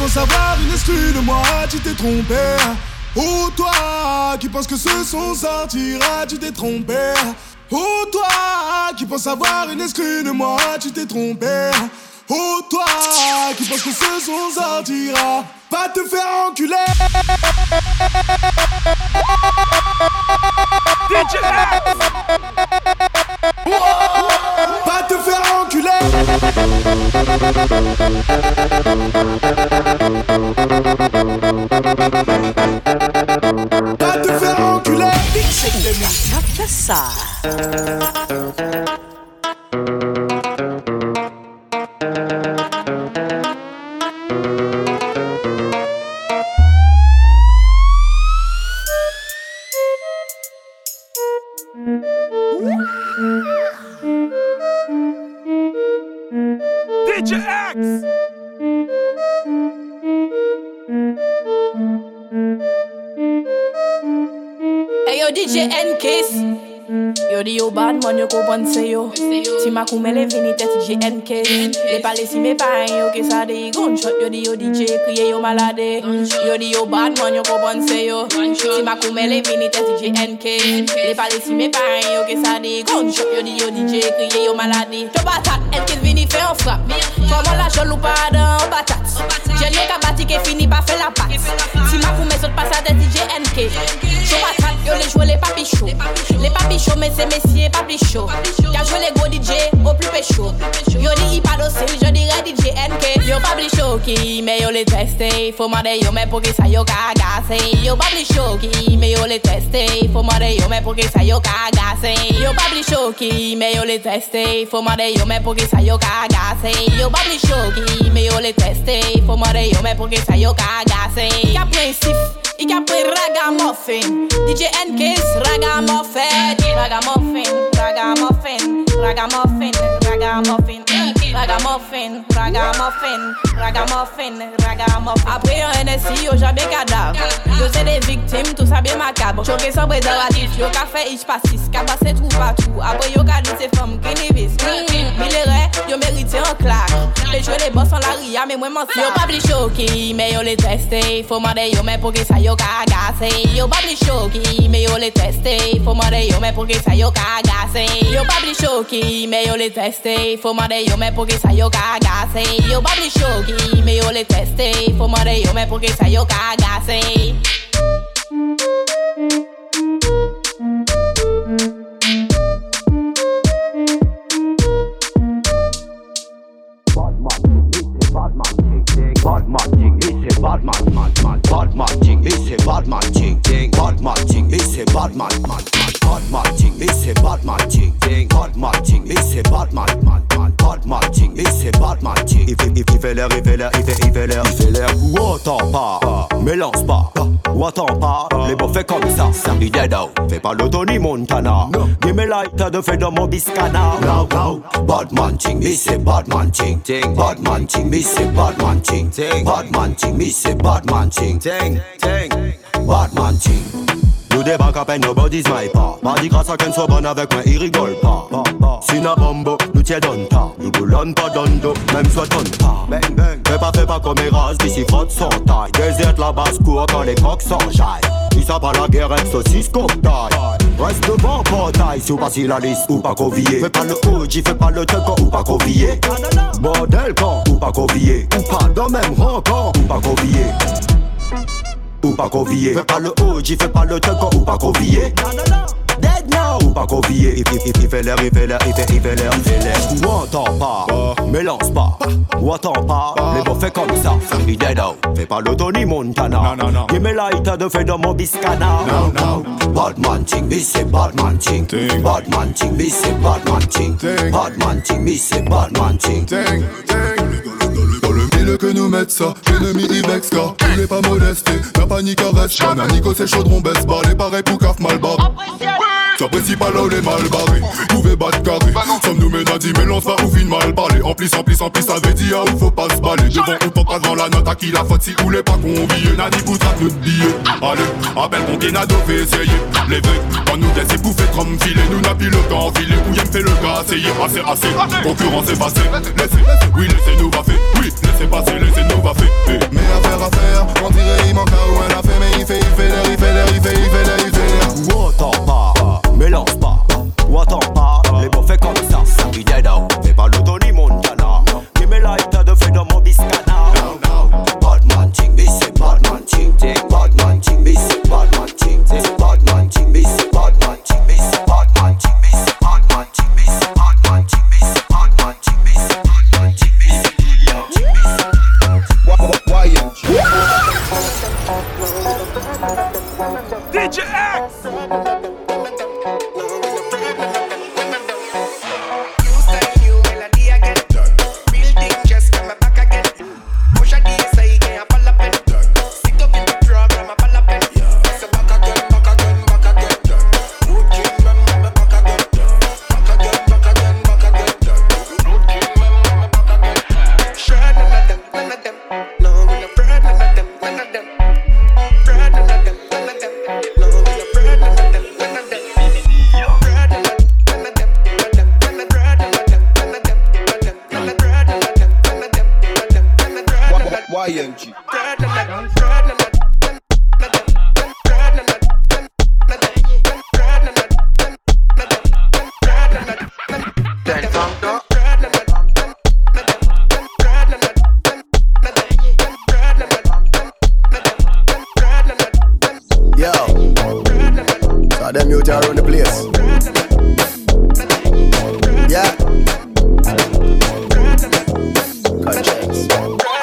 penses avoir une de moi, tu t'es trompé. Oh toi qui penses que ce son sortira, tu t'es trompé. Oh toi qui penses avoir une excuse de moi, tu t'es trompé. Oh toi qui penses que ce son sortira, va te faire enculer. Va te faire enculer. Academy. Chapter moun yo kompon se yo. Si ma koume le vini tet JNK Le pale si me paen yo ke sa de Gunshot yo di yo DJ kriye yo malade. Yo di yo bad moun yo kompon se yo. Si ma koume le vini tet JNK Le pale si me paen yo ke sa de Gunshot yo di yo DJ kriye yo malade. Yo batat, enkez vini fe yon frap. Koman la jol ou padan, ou batat. Jel yo ka bati ke fini pa fe la pat. Si ma koume sot pasa det JNK Yo batat, yo le jwe le papi show. Le papi show men se mesye papi di show. Yal jwe les go DJ, au plus pecho. Yo di i pa yo di DJ NK Yo pa show ki, yo le teste. Fou mande yo men pour que ça yo ka Yo pa show ki, yo le teste. Fou mande yo men pour que ça yo ka Yo pa show ki, yo le teste. Fou mande yo men pour que ça yo ka Yo pa show ki, yo le teste. Fou yo yo Ik heb een ragamuffin. DJ NK's ragamuffin. Ragamuffin, ragamuffin, ragamuffin, ragamuffin. Ragamuffin, Ragamuffin, ragamuffin, ragamuffin, ragamuffin Apre yon NSI yo jabe kadab Yo se de viktim, tou sa be makab Choke san prezervatif, yo ka fe ich pasis Kaba se trou patou, apre yo ka dise fom kenivis Milere, yo merite an klak. Le jwe le boss an la ria, me mwen mansak Yo pa pli choki, me yo le teste. Fou mande yo men pou ki sa yo ka agase. Yo pa pli choki, me yo le teste. Fou mande yo men pou ki sa yo ka agase. Yo pa pli choki, me yo le teste. Fou mande yo men pou ki sa yo ka agase perché sai io cagasse Io parlo sciocchi, me io le teste Fumare io me perché sai io cagasse Bad matching is a bad man, man, man. Bad matching is a bad man, ching, ching. Bad matching is a bad man, man, man. Bad matching is a bad man, ching, ching. Bad matching. fait l'heure, il fait l'heure, il fait, il fait l'heure. Il fait l'heure ou attends pas, me lance pas, ou attends pas, les beaux fait comme ça. Il dead out, fais pas le Tony Montana. Give me lighter de fait dans mon biscana. Now, now, Batman ching, me c'est Batman ching, ting. Batman ching, me c'est Batman ching, ting. Batman ching, me c'est Batman ching, ting, ting. Batman ching. Nous débarque à peine, nobody's my pa. Mardi grâce à qu'elle soit bonne avec moi, il rigole pas. Sina bombo, nous t'y donne pas. Nous boulonne pas dans dos, même soit donne pas. Bang bang. Fais pas, fais pas comme Eras, d'ici frotte son taille. Déserte la basse cour quand les coques s'enjaillent. Ils savent pas la guerre avec saucisse cocktail. Reste devant portail, si ou pas si la liste ou pas convier. Fais pas le OG, fais pas le tuck ou pas convier. Bordel quand ou pas convier. Ou pas dans même rang quand ou pas convier. Ou pas convier. Fais pas le OG, fais pas le tuck ou pas convier. Dead now. Ou pas convier, il, fait l'air, il fait l'air, il fait, il fait l'air, il fait l'air. Pas, mélange pas. Ou attends pas, les beaux fait comme ça. Il dead out, fais pas le Tony Montana. Give me light de fait dans mon biscana. No, no. Bad man ting, me say bad man ting. Bad man ting, me say bad man ting. Bad man ting, me ting Ting, ting. Que nous mette ça, ennemi Ibex car il est pas modesté, la panique reste Chana, Nico c'est chaudron baisse bas, les pareils pour caf mal barré T'apprécies pas là où les mal barrés, pouvez battre carré Somme nous mène à 10 mélange pas ou fin mal parler En plus, en plus, en plus, ça veut dire où faut pas se baler Devant ou t'en passe dans la note à qui la faute si ou les pas conviés N'a dit poutre notre billet. Allez, appelle mon Kenado fait essayer. Vrais, quand nous laissez bouffer comme filet. Nous n'a plus le temps filer, ou y'aime fait le gars Essayez, assez, assez, concurrence est passée. Laissez, oui, laissez-nous faire Oui, laissez facile et c'est nous va faire. Mais affaire à faire, on dirait il manque à ou un affaire, mais il fait, il fait l'air, il fait l'air, il fait, il fait l'air, il fait. Ou attends pas, mélange pas, ou attends pas, les beaux faits comme ça, ça me dit c'est pas l'autonomie mondiale, qui me.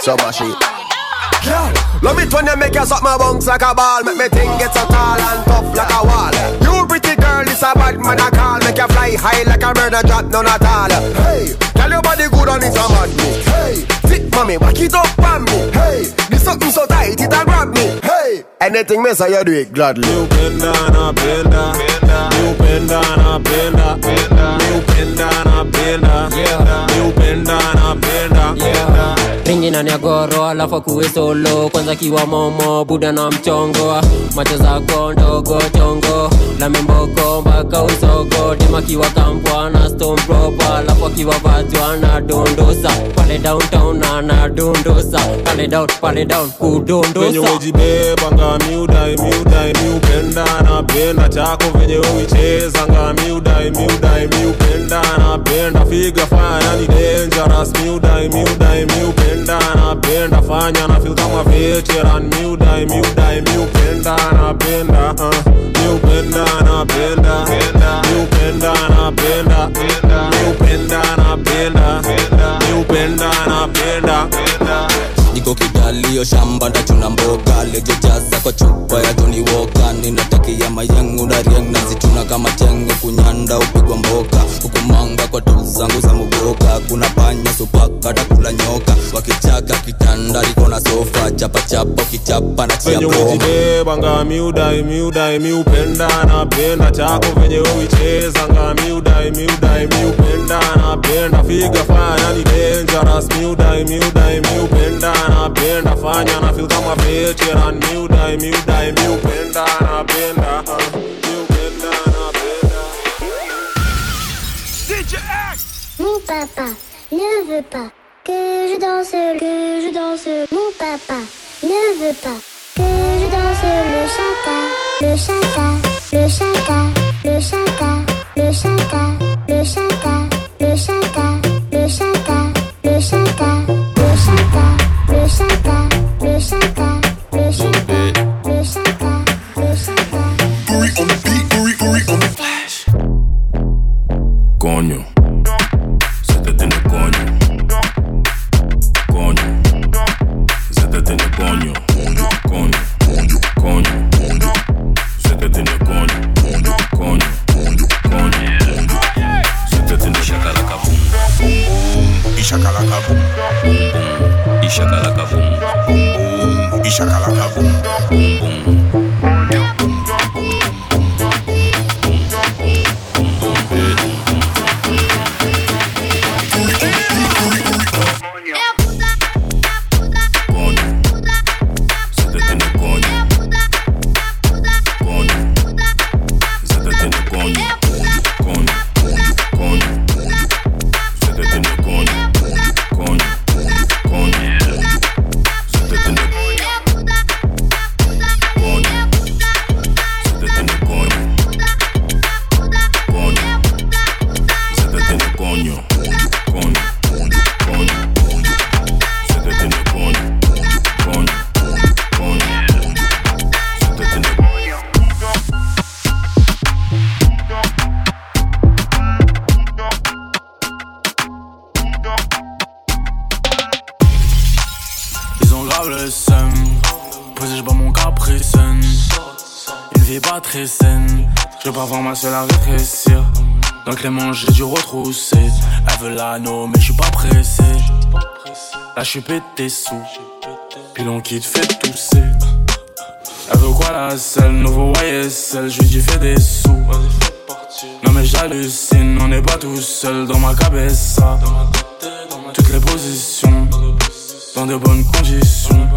So much shit. Love it when you make you suck my bones like a ball. Make me think it's so tall and tough like a wall. You pretty girl, this a bad man I call. Make you fly high like a bird drop none at all. Hey, tell your body good on it's a madness Hey, thick mommy, back it up on me. Hey, this something so tight it a grab me. Hey, anything me say you do it gladly. You bend down, I bend down. napenda. Ni upenda napenda. Ringi nani agoro alafu akuwe solo. Kwanza kiwa momo buda na mchongo. Macho zako ndogo chongo. Lamemboko mpaka usogo demakiwa kampwana stompropa alafu akiwa vajwa na dondosa. Pale downtown anadondosa pale down pale down kudondosa venye wejibebanga miudai miudai miupenda napenda. Chako venye uichezanga miudai miudai miupenda napenda figa fanya ni dangerous miudai miudai miupenda napenda fanya na feel kama veteran miudai miudai miupenda napenda uh. miupenda napenda miupenda napenda miupenda napenda miupenda napenda niko kidalio shamba ndachuna mboga. Lejejaza kwa chupa ya joni woka ninatakia mayangu na riang nazituna kama tenge kunyanda upigwa mboka. Hukumanga kwa tu zangu za muboka. Kuna panya supaka takula nyoka. Wakichaka kitanda liko na sofa. Chapachapa ukichapa na chia venye broma umejibebanga miudai miudai miupenda napenda chako. Venye uichezanga miudai miudai miupenda napenda. Figa fanya ni dangerous. Miudai miudai miupenda napenda. Fanya na feel kama veteran. Miudai miudai miupenda napenda. uh, papa ne veut pas que je danse, que je danse. Mon papa ne veut pas que je danse le chata, le chata, le chata, shakala kaboom. Là, je suis sous. Puis l'on quitte, fait tousser. Elle veut quoi la selle Nouveau YSL, je lui dis fais des sous. Non, mais j'hallucine, on n'est pas tout seul dans ma cabessa. Toutes les positions, dans de bonnes conditions.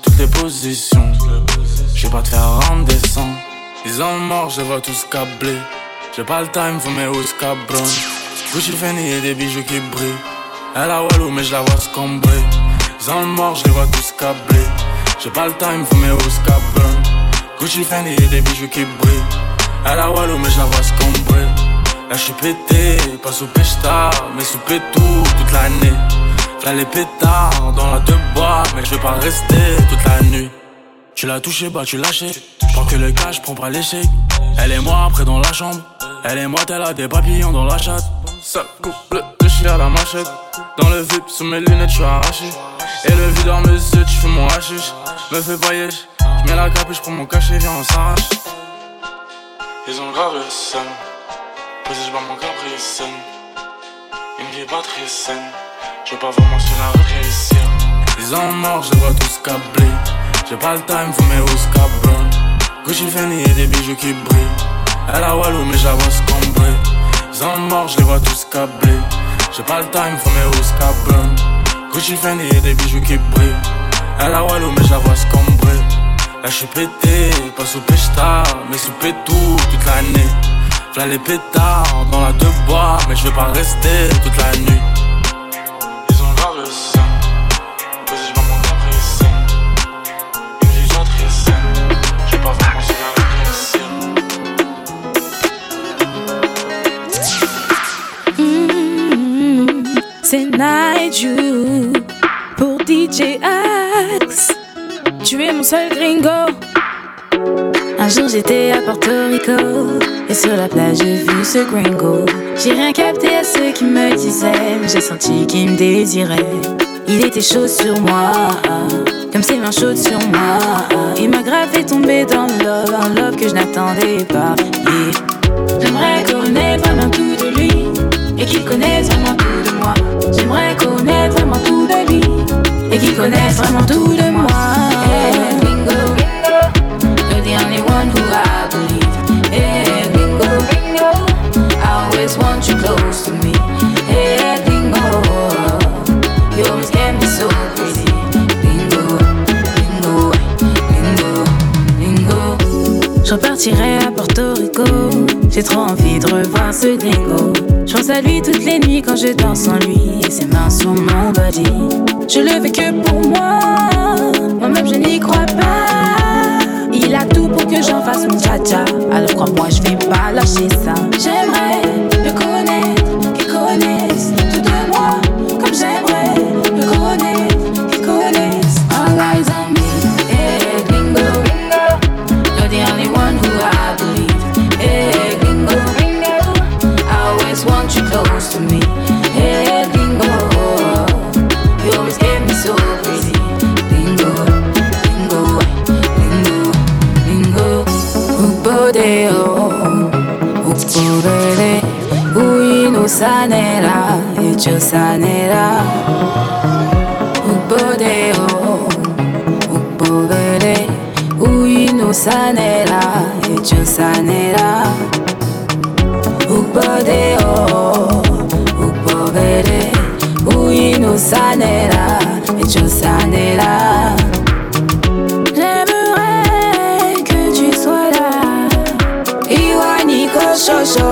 Toutes les positions, je vais pas te faire rendre des sangs. Ils ont mort, je vois tous câblés. J'ai pas le time, faut mes hausses cabron. Gucci Fendi et des bijoux qui brillent. Elle a Walou, mais je la vois se combrer. Ils ont le mort, je les vois tous câblés. J'ai pas le time, faut mes roses Gucci Fendi et des bijoux qui brillent. Elle a Wallo, mais je la vois scombrer. Là, je suis pété, pas sous pêche-tard, mais sous tout toute l'année. Là, les pétards dans la deux bois, mais je vais pas rester toute la nuit. Tu l'as touché, bah tu lâché. Prends que le cash, prends pas l'échec. Elle et moi après dans la chambre. Elle et moi, elle a des papillons dans la chatte. Ça couple de chien à la machette. Dans le VIP, sous mes lunettes, je suis arraché. Et le videur me dit, tu fais mon hashish. Me fais pailler, je mets la capuche pour mon cachet, viens, on s'arrache. Ils ont grave le seum. Posé, je mon caprice. Une vie pas très saine. Je veux pas vraiment sur la réussir. Ils ont mort, je vois tous câblés. J'ai pas le time, faut mes hausses cabrons. Gucci Fendi et des bijoux qui brillent. Elle a Walou, mais vois scombrer. Ils ont mort, je les vois tous câblés. J'ai pas le time, faut mes hausses cabrons. Gucci Fendi et des bijoux qui brillent. Elle a Walou, mais vois scombrer. Là, je suis pété, pas sous pêche-tard, mais sous tout toute l'année. V'là les pétards dans la bois, mais je pas rester toute la nuit. Pour DJ Axe. Tu es mon seul gringo. Un jour j'étais à Porto Rico et sur la plage j'ai vu ce gringo. J'ai rien capté à ce qu'il me disait, mais j'ai senti qu'il me désirait. Il était chaud sur moi, comme ses mains chaudes sur moi. Il m'a grave fait tomber dans le love, un love que je n'attendais pas. J'aimerais connaître vraiment tout de lui et qu'il connaisse vraiment J'aimerais connaître vraiment tout de lui et qu'il connaisse vraiment tout de moi. Hey, bingo, you're the only one who I believe. Hey, bingo, I always want you close to me. Hey, bingo, you always get me so crazy. Bingo, bingo, bingo, bingo. Je repartirai à Porto Rico. J'ai trop envie de revoir ce gringo. Je pense à lui toutes les nuits quand je danse sans lui et ses mains sur mon body. Je le veux que pour moi, moi-même je n'y crois pas. Il a tout pour que j'en fasse mon cha-cha. Alors crois-moi, je vais pas lâcher ça. J'aimerais sanera, hecho sanera. Ubodeo, ubodele. Uino sanera, hecho sanera. Ubodeo, ubodele. Uino sanera, hecho sanera. J'aimerais que tu sois là. Iwaniko Shosho.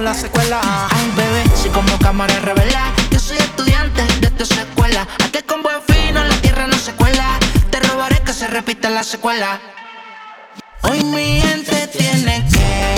la secuela. Ay, bebé, si como cámara revela. Yo soy estudiante de tu secuela. A que con buen fino la tierra no se cuela. Te robaré que se repita la secuela. Hoy mi gente tiene que.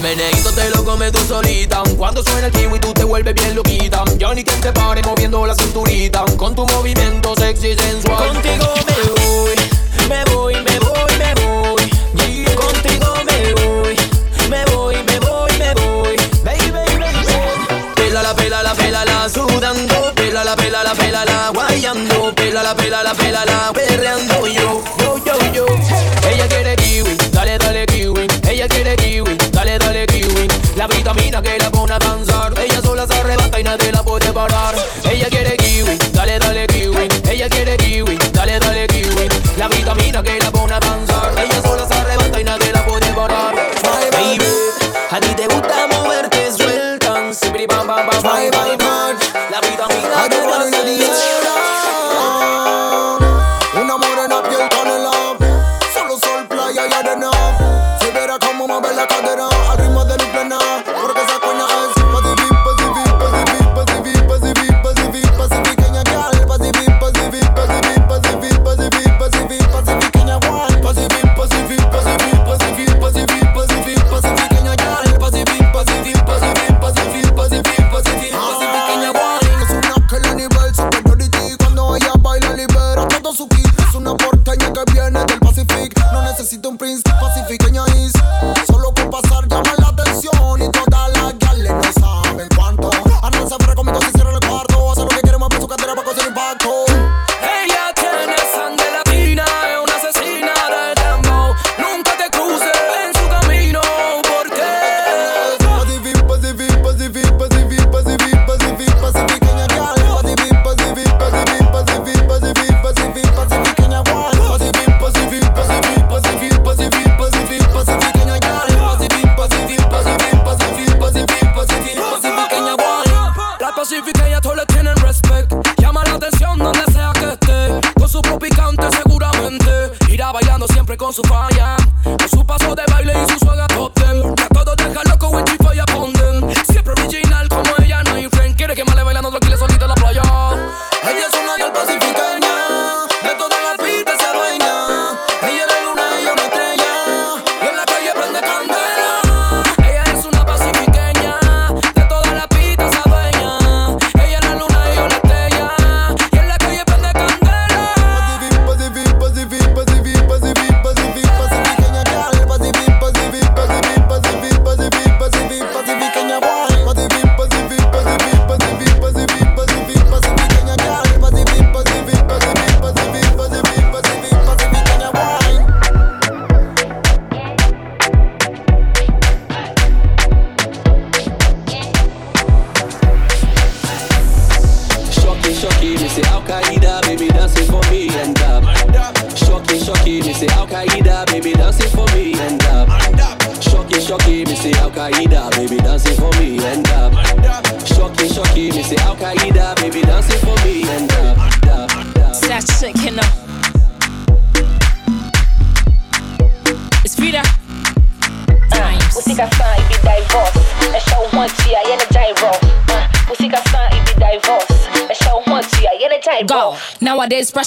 El meneguito te lo comes tú solita. Cuando suena el kiwi, tú te vuelves bien loquita. Yo ni quien te pare moviendo la cinturita. Con tu movimiento sexy sensual. Contigo me voy, me voy, me voy, me voy. Contigo me voy, me voy, me voy, me voy. Baby, baby, baby. Pela la pela la pela la sudando. Pela la pela la pela la guayando. Pela la pela la pela la perreando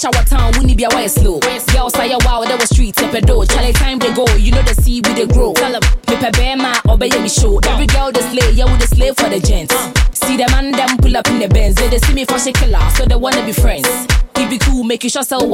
shower town, we need be a way slow. Girls say a wow, there was street up a door. Charlie time they go, you know the sea we they grow. Tell them, me pe bear ma, obey me show. Every girl they slay, yeah we they slave for the gents. Uh. See them man them pull up in the Benz, they, they see me for she killer, so they wanna be friends. It be cool, make you sure sell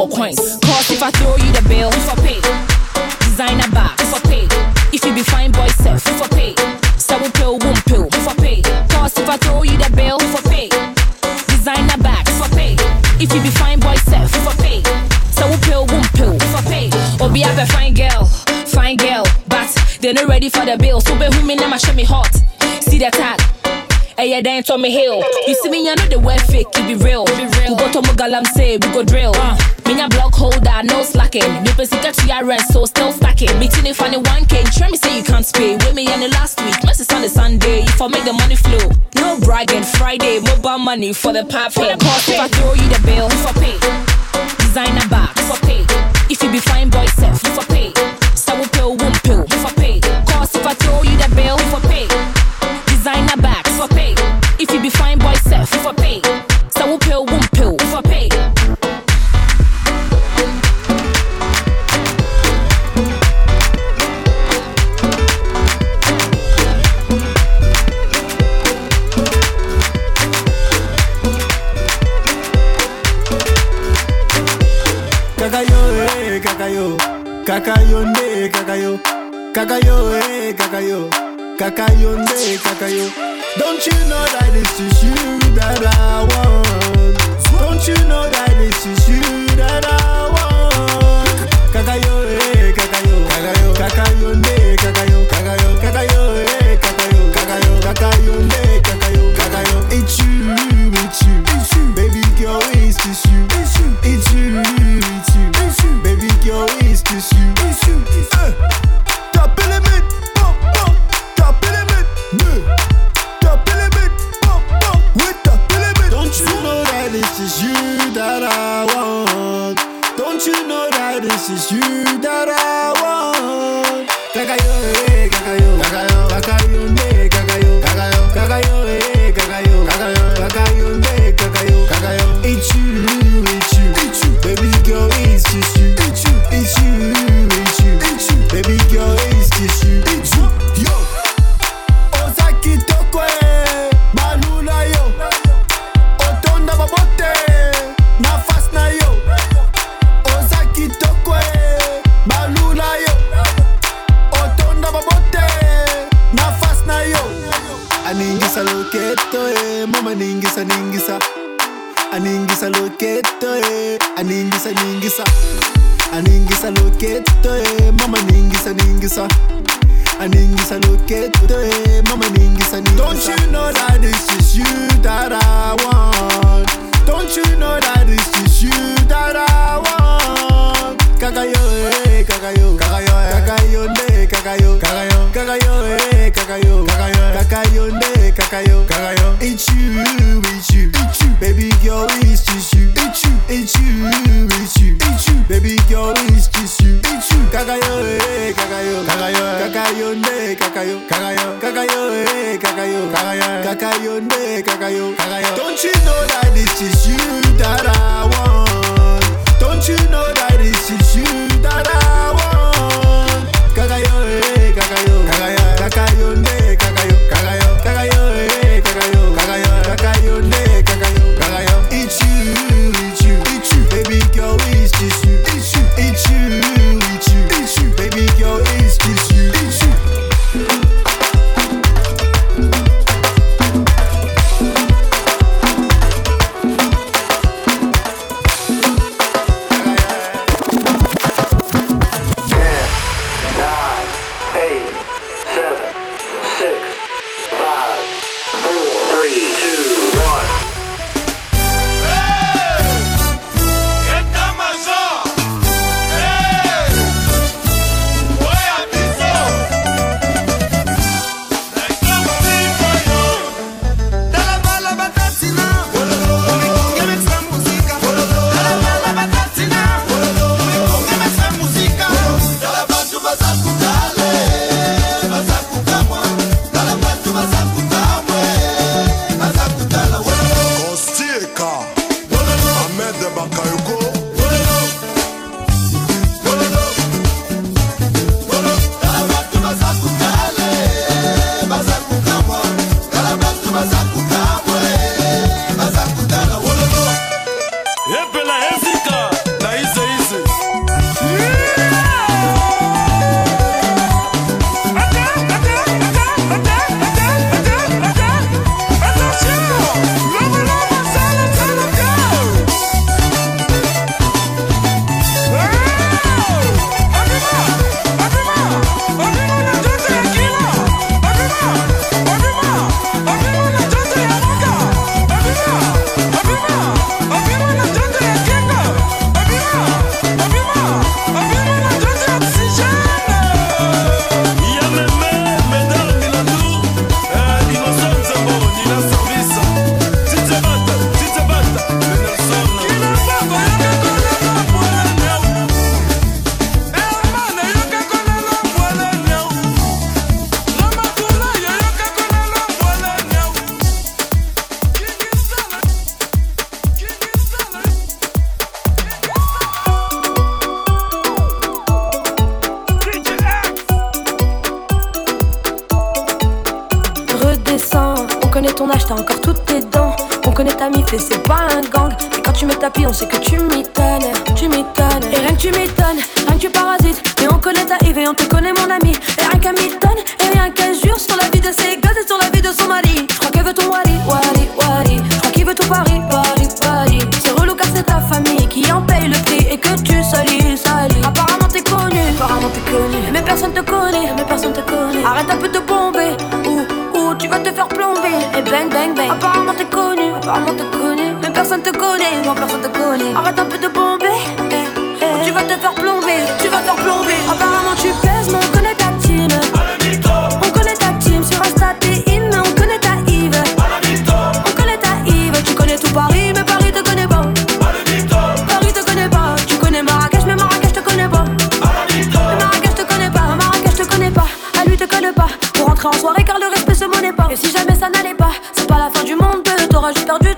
rentrer en soirée car le respect se monnaie pas. Et si jamais ça n'allait pas, c'est pas la fin du monde, t'auras juste perdu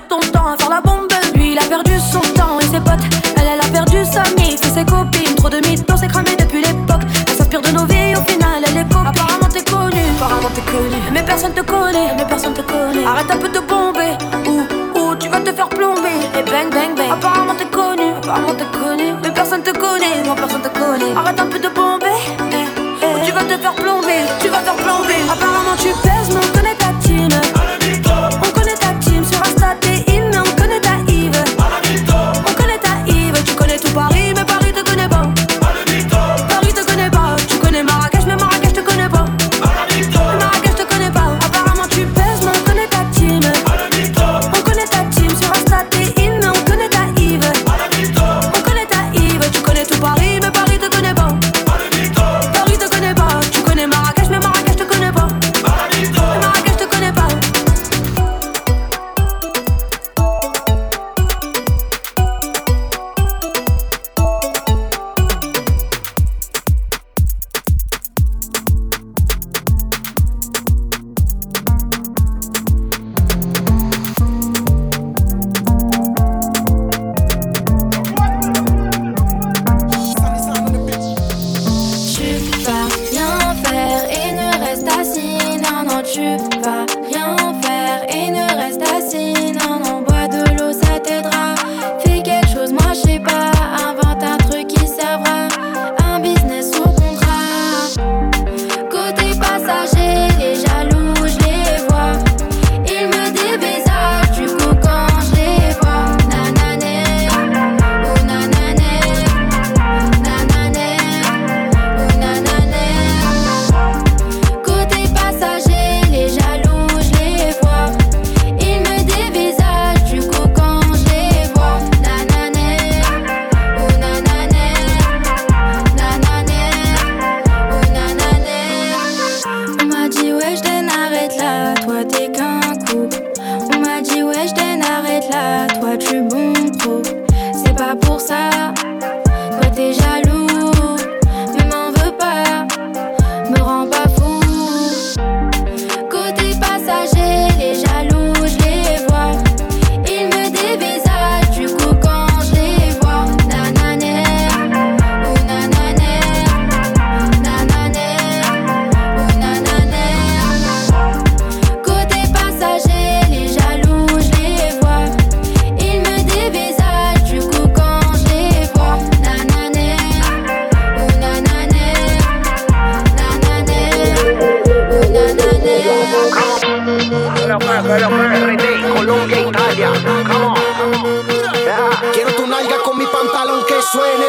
con mi pantalón que suene.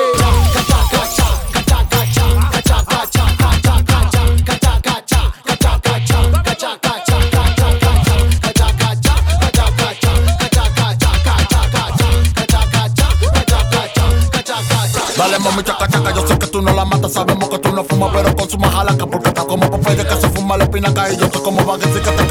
Dale mami yo sé que tú no la matas, sabemos que tú no fumas, pero consumas jalaca porque está como papel de que se fuma la espinaca y yo estoy como baguette que te.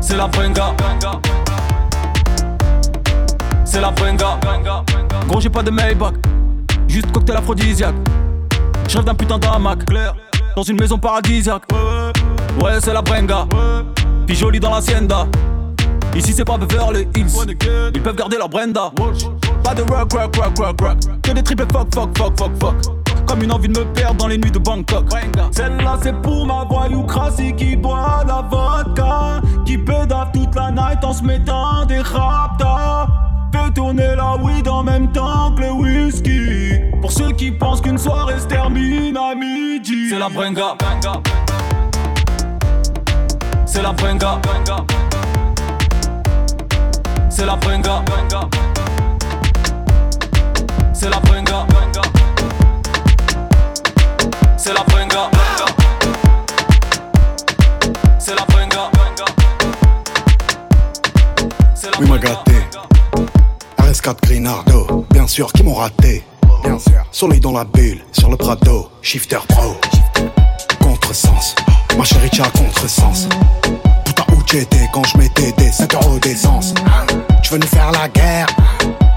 C'est la bringa. C'est la bringa. Gros, j'ai pas de Maybach. Juste cocktail aphrodisiaque. Je rêve d'un putain. Clair. Dans une maison paradisiaque. Ouais, c'est la bringa. Puis jolie dans l'hacienda. Ici c'est pas Beverly Hills Ils peuvent garder leur Brenda Pas de rock, rock, rock, rock, rock Que des triples fuck, fuck, fuck, fuck, fuck Comme une envie de me perdre dans les nuits de Bangkok. Celle-là c'est pour ma voyoucratie qui boit la vodka Qui pédale toute la night en se mettant des raptas Fait tourner la weed en même temps que le whisky. Pour ceux qui pensent qu'une soirée se termine à midi. C'est la bringa. C'est la bringa. C'est la bringa. C'est la bringa. C'est la. C'est. Oui, m'a gâté. RS4 Grinardo, bien sûr, qui m'ont raté. Bien sûr. Soleil dans la bulle, sur le Prado, shifter pro. Contresens, ma chérie, tu as contresens. Putain, où t'étais quand je mettais des 5 euros d'essence? Tu veux nous faire la guerre?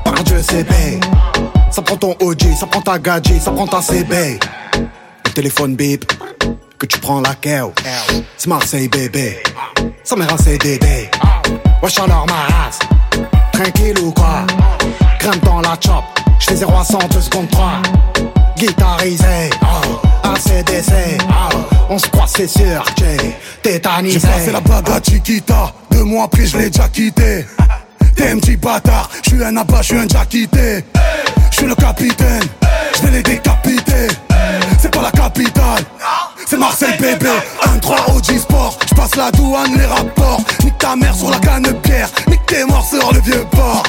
Par Dieu, c'est bé. Ça prend ton OG, ça prend ta gadget, ça prend ta CB. Téléphone bip, que tu prends la keo. C'est Marseille, bébé. Ça m'est un CDD. Wesh alors ma race. Tranquille ou quoi? Grimpe dans la chop. J'fais 0 à 100, 2 secondes 3. Guitarisé, oh. ACDC, oh. On se croit, c'est sûr, j'ai tétanisé. J'ai passé la bague à Chiquita, deux mois après je l'ai déjà quitté. T'es un petit bâtard, je suis un abat, je suis un déjà quitté. Je suis le capitaine, je vais les décapiter. C'est pas la capitale, c'est Marseille bébé. 1-3 OG Sport, je passe la douane, les rapports. Nique ta mère sur la canne de pierre, nique tes morts sur le vieux port.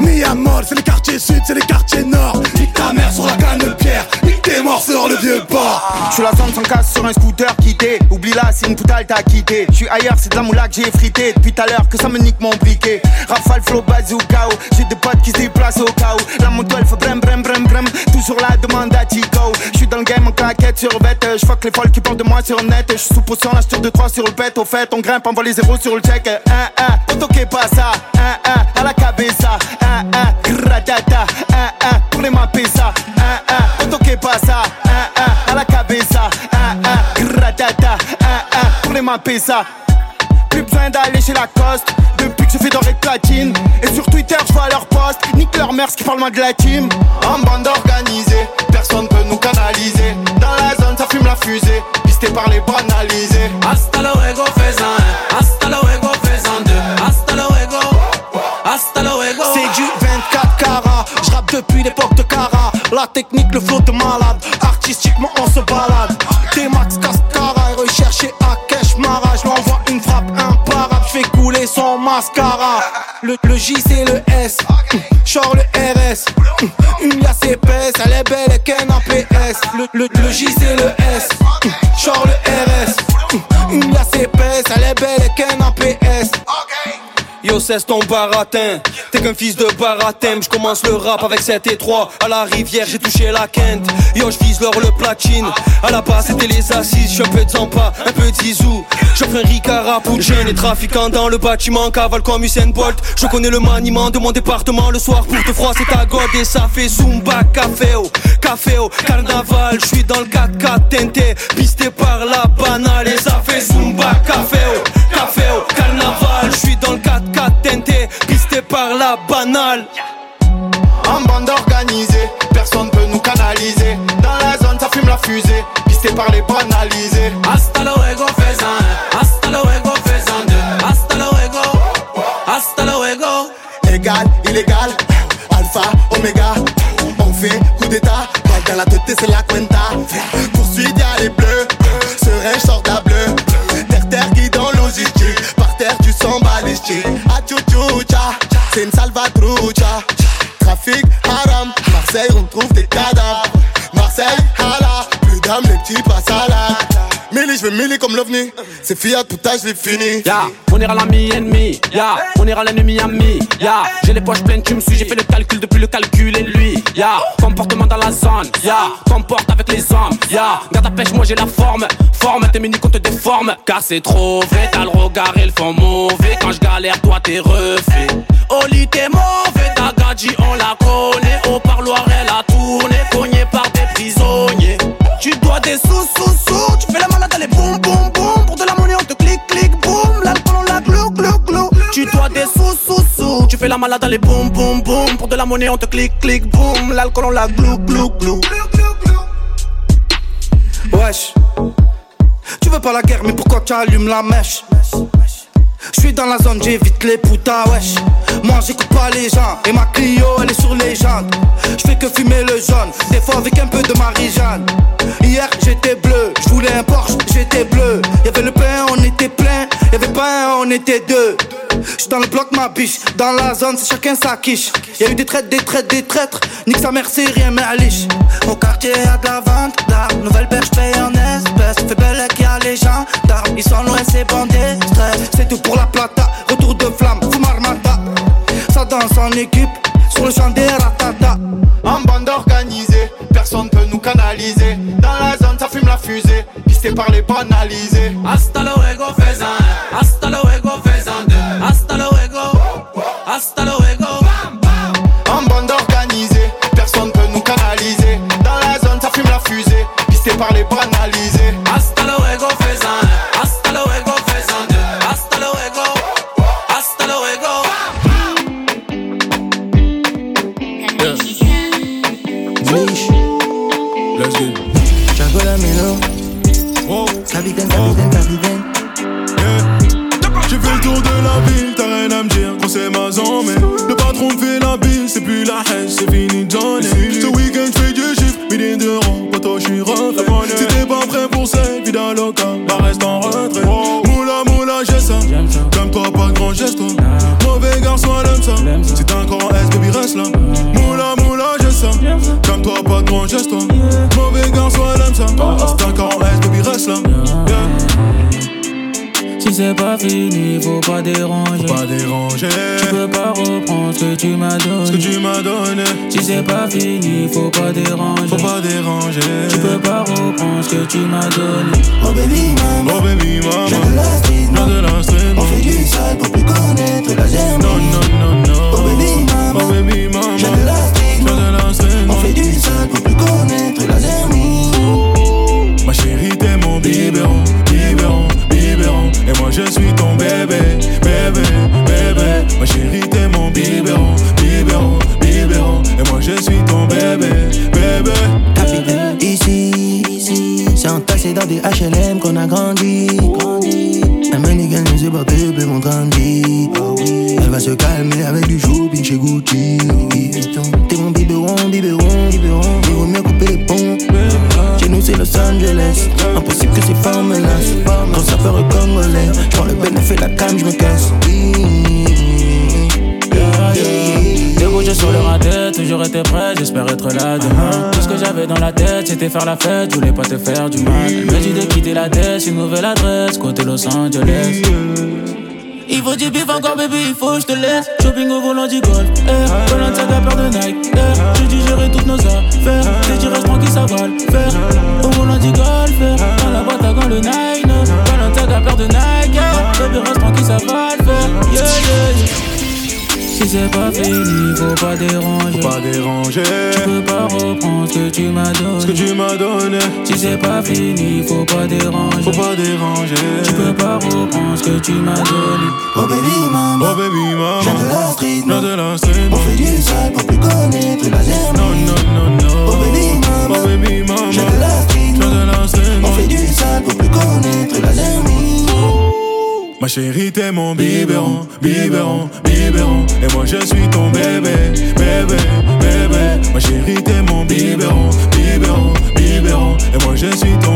Miamol, c'est les quartiers sud, c'est les quartiers nord. Nique ta mère sur la canne de pierre, nique tes morts sur le vieux port. Je suis la zone sans casse sur un scooter quitté. Oublie là, c'est une poutale t'a quitté. Je suis ailleurs, c'est de la moula que j'ai frité. Depuis tout à l'heure que ça me nique mon briquet. Rafale, flow, bazooka. J'ai des potes qui se déplacent au où. La moto elle fait brem, brem, brem, brem. Toujours la demande à Tico. Je suis dans le game en claquette sur bête. Je fuck les folles qui parlent de moi sur net. Je suis sous potion, la de 3 sur le pet. Au fait, on grimpe, on voit les zéros sur le check. Un, un, on toque pas ça. Un, un, à la cabeza. Un, un, gratata. Un, un, pour les mapper ça. Un, un, on toque pas ça. Un, un, à la cabeza. Un, gratata. Un, un, pour les mapper ça. Plus besoin d'aller chez Lacoste Depuis que je fais doré de platine Et sur Twitter je vois leurs posts Nique leur mère ce qui parle moins de la team En bande organisée Personne peut nous canaliser Dans la zone ça fume la fusée Pisté par les banalisés Hasta luego faisant un, hasta luego faisant deux, hasta luego, depuis l'époque de Cara. La technique, le flow de malade. Artistiquement on se balade. T-Max Cascara Et recherché à Cash Mara Je une frappe imparable Je fais couler son mascara. Le, le J c'est le S. Genre le RS Une liasse épaisse. Elle est belle et qu'un APS le, le, le J c'est le S. Genre le RS Une liasse épaisse. Elle est belle et qu'un APS Yo, cesse ton baratin. T'es qu'un fils de baratin. Je commence le rap avec 7 et 3. À la rivière, j'ai touché la quinte. Yo, je vise l'or, le platine. À la base, c'était les assises. Je suis un peu de Zampa, un peu de Zizou. J'offre un Ricard jeunes et trafiquants dans le bâtiment. Cavale comme Usain Bolt. Je connais le maniement de mon département. Le soir, pour te froid, c'est ta god et ça fait Zumba, café au, café au, carnaval. Je suis dans le 4x4 teinté, pisté par la banale. Et ça fait Zumba, café banale. En bande organisée, personne peut nous canaliser. Dans la zone, ça fume la fusée, pisté par les banalisés. Hasta luego, faisan. Hasta luego, faisan deux. Hasta luego. Hasta luego. Légal, illégal, alpha, oméga. On fait coup d'état, balle dans la tête, c'est la cuenta. Poursuite, y'a les bleus. Serein, sort la bleue. Terre, terre, guidon logistique. Par terre, du sang balistique. Ah, tchou-tchou-tcha, c'est une salvatrucha. Trafic, haram. Marseille, on trouve des cadavres. Marseille, hala. Plus d'âme, les petits passent à. Millie, je veux Millie comme l'ovni. C'est Fiat, putain, je l'ai fini. Ya, on ira l'ami ennemi, ya, on ira l'ennemi ami, ya, j'ai les poches pleines, tu me suis, j'ai fait le calcul depuis le calcul et lui, ya, comportement dans la zone, ya, comporte avec les hommes, ya, garde ta pêche, moi j'ai la forme, forme, t'es mini qu'on te déforme, car c'est trop vrai, t'as le regard et le fond mauvais, quand je galère, toi t'es refait, lit t'es mauvais, ta gadji on la connaît, au parloir elle a tourné, cogné par des prisonniers, tu dois des sous, sous, sous, tu fais la malade, allez boum, boum, boum, pour de la monnaie on te clique, clique, boum, l'alcool on la glou, glou, glou, tu dois des sous, sous, sous, tu fais la malade, allez boum, boum, boum, pour de la monnaie on te clique, clique, boum, l'alcool on la glou, glou, glou. Wesh, tu veux pas la guerre, mais pourquoi tu allumes la mèche? Je suis dans la zone, j'évite les putas, wesh. Moi j'écoute pas les gens, et ma Clio elle est sur les jantes. Je fais que fumer le jaune, des fois avec un peu de Marie-Jeanne. Hier j'étais bleu, je voulais un Porsche, j'étais bleu. Y'avait le pain, on était plein, y'avait pas un, on était deux. J'suis dans le bloc, ma biche, dans la zone, c'est chacun sa quiche. Y'a eu des traites, des traites, des traîtres, nique sa mère, c'est rien, mais à. Au quartier y'a de la vente d'armes, nouvelle berge paye en espèces. Fait belle les gens d'armes, ils sont loin, c'est stress. C'est tout pour la plata, retour de flamme, fume armada. Ça danse en équipe, sur le champ des ratata. En bande organisée, personne peut nous canaliser. Dans la zone, ça fume la fusée, pisté par les banalisés. Hasta luego, faisan, hasta luego, c'est pas fini, faut pas déranger. Faut pas déranger. Tu peux pas reprendre ce que tu m'as donné. Oh baby maman, Oh baby maman. j'ai de la street, J'ai de la street. on fait du sale pour plus connaître la germe. Non, non, non, non. Oh baby maman, Oh baby maman. j'ai de la street, J'ai de la street. on fait du sale pour plus connaître la germe. Ma chérie, t'es mon biberon, biberon, biberon. Et moi, je suis ton bébé, bébé, bébé. Ma chérie, t'es mon biberon. Et moi, je suis ton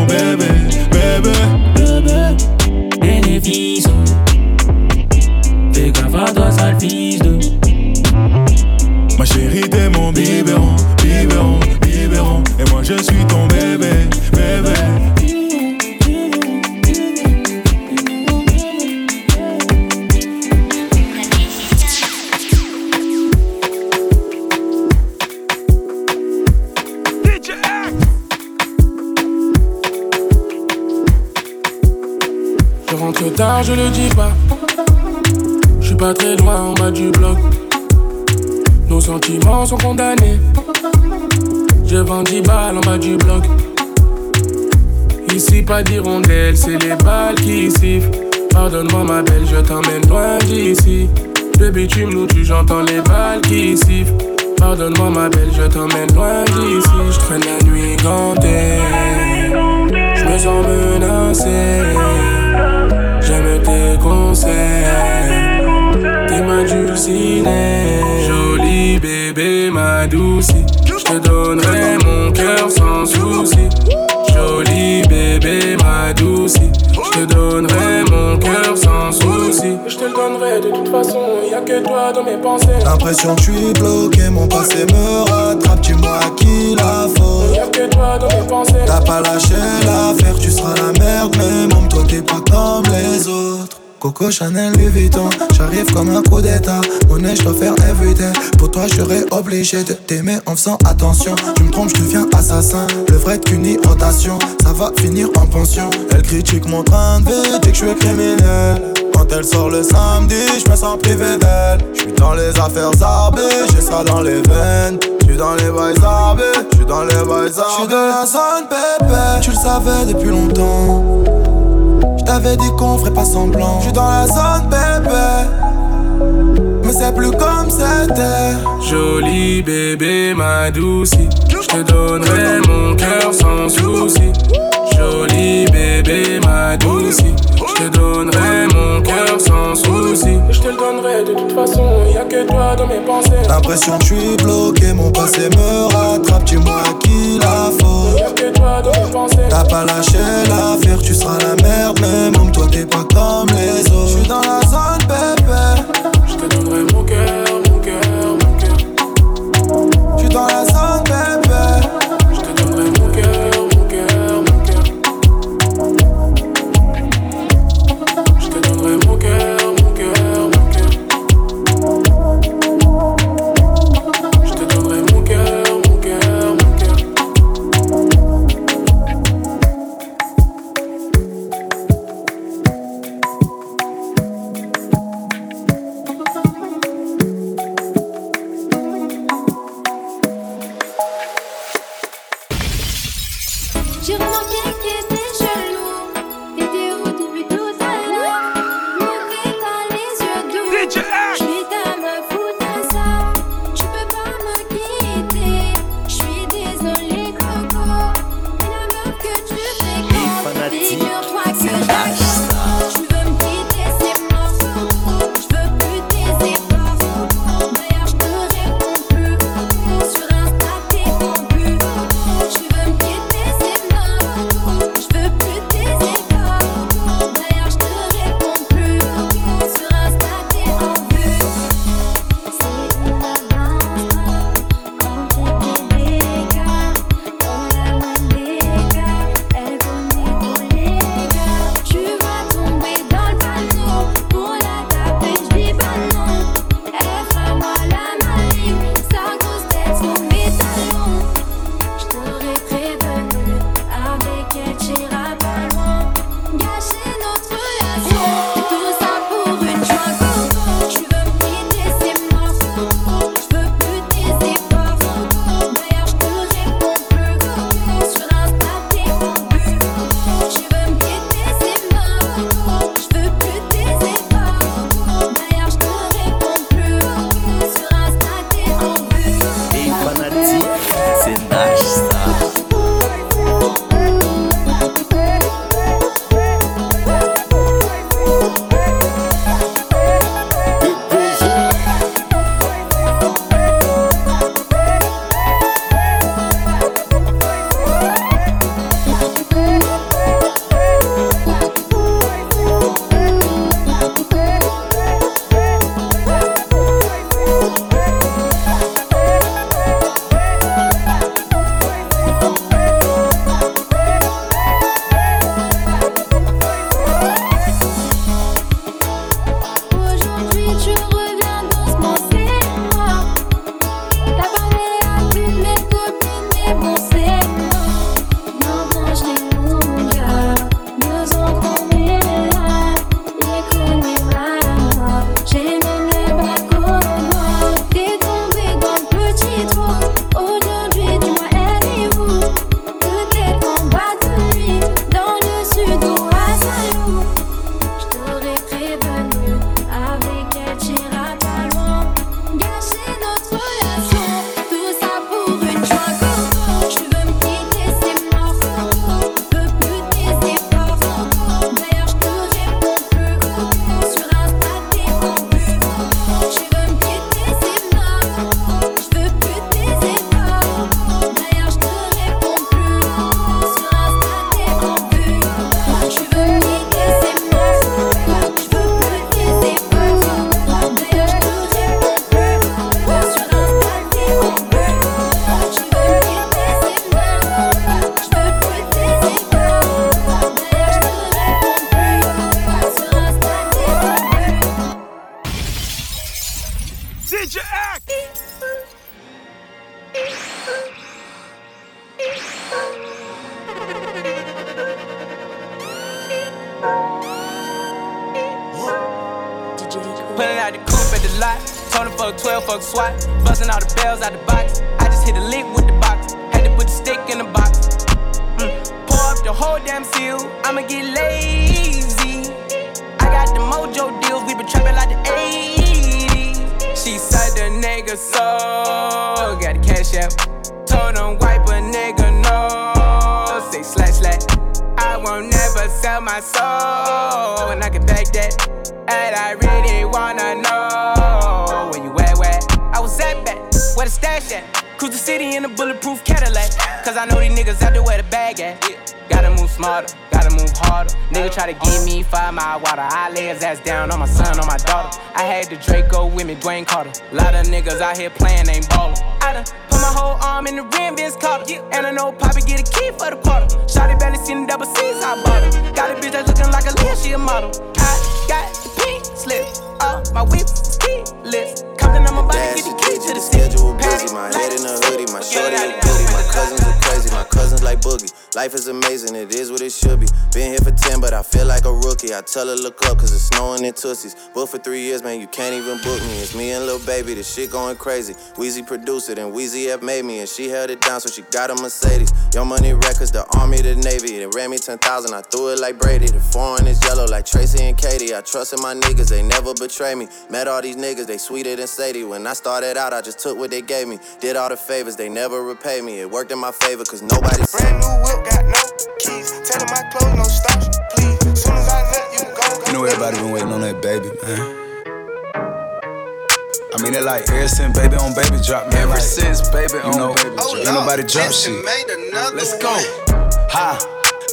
Coco Chanel Louis Vuitton, j'arrive comme un coup d'état. Monnaie, je dois faire everyday. Pour toi, je serais obligé de t'aimer en faisant attention. Tu me trompes, je deviens assassin. Le vrai qu'une rotation, ça va finir en pension. Elle critique mon train de vie, dit que je suis criminel. Quand elle sort le samedi, je me sens privé d'elle. Je suis dans les affaires arbées, j'ai ça dans les veines. Je suis dans les bails arbés, je suis dans les bails arbés. Je suis dans la zone pépé, tu le savais depuis longtemps. T'avais dit qu'on ferait pas semblant. Je suis dans la zone bébé. Mais c'est plus comme c'était. Joli bébé, ma douce. Je te donnerai mon cœur sans souci. Joli bébé, ma douce. Je te donnerai mon cœur sans souci. Je te le donnerai de toute façon. Y'a que toi dans mes pensées. L'impression que je suis bloqué, mon passé me rattrape. Dis-moi à qui la faute. Y'a que toi dans mes pensées. T'as pas lâché l'affaire, tu seras la merde. Mais même toi t'es pas comme les autres. Je suis dans la zone bébé. Five mile water. I lay his ass down on my son, on my daughter. I had the Draco with me, Dwayne Carter. Lot of niggas out here playing, ain't ballin'. I done put my whole arm in the rim, Vince Carter. And I know Poppy get a key for the quarter. Shotty barely seen the double C's, I bought her. Got a bitch that's looking like a Leah, she a model. I got the pink slip, uh, my whip is keyless. Compton, I'm about to get the key to the city. Schedule busy, my head in a hoodie, my shorty a goodie, my cousins are crazy, my cousins like boogie. Life is amazing, it is what it should be. Been here for 10, but I feel like a rookie. I tell her look up, cause it's snowing in Tussies. Booked for three years, man, you can't even book me. It's me and Lil Baby, the shit going crazy. Weezy produced it, and Weezy F made me, and she held it down, so she got a Mercedes. Your money records, the army, the navy. They ran me 10,000, I threw it like Brady. The foreign is yellow like Tracy and Katie. I trusted my niggas, they never betray me. Met all these niggas, they sweeter than Sadie. When I started out, I just took what they gave me. Did all the favors, they never repay me. It worked in my favor, cause nobody Brand new whip, got no keys. Tell my clothes, no stops, please. Soon as I let you go, You know everybody been waiting on that baby, man. I mean, it like ever since baby on baby drop, man. Ever like, since baby you on know, baby drop. Ain't nobody drop shit. Let's go. Ha.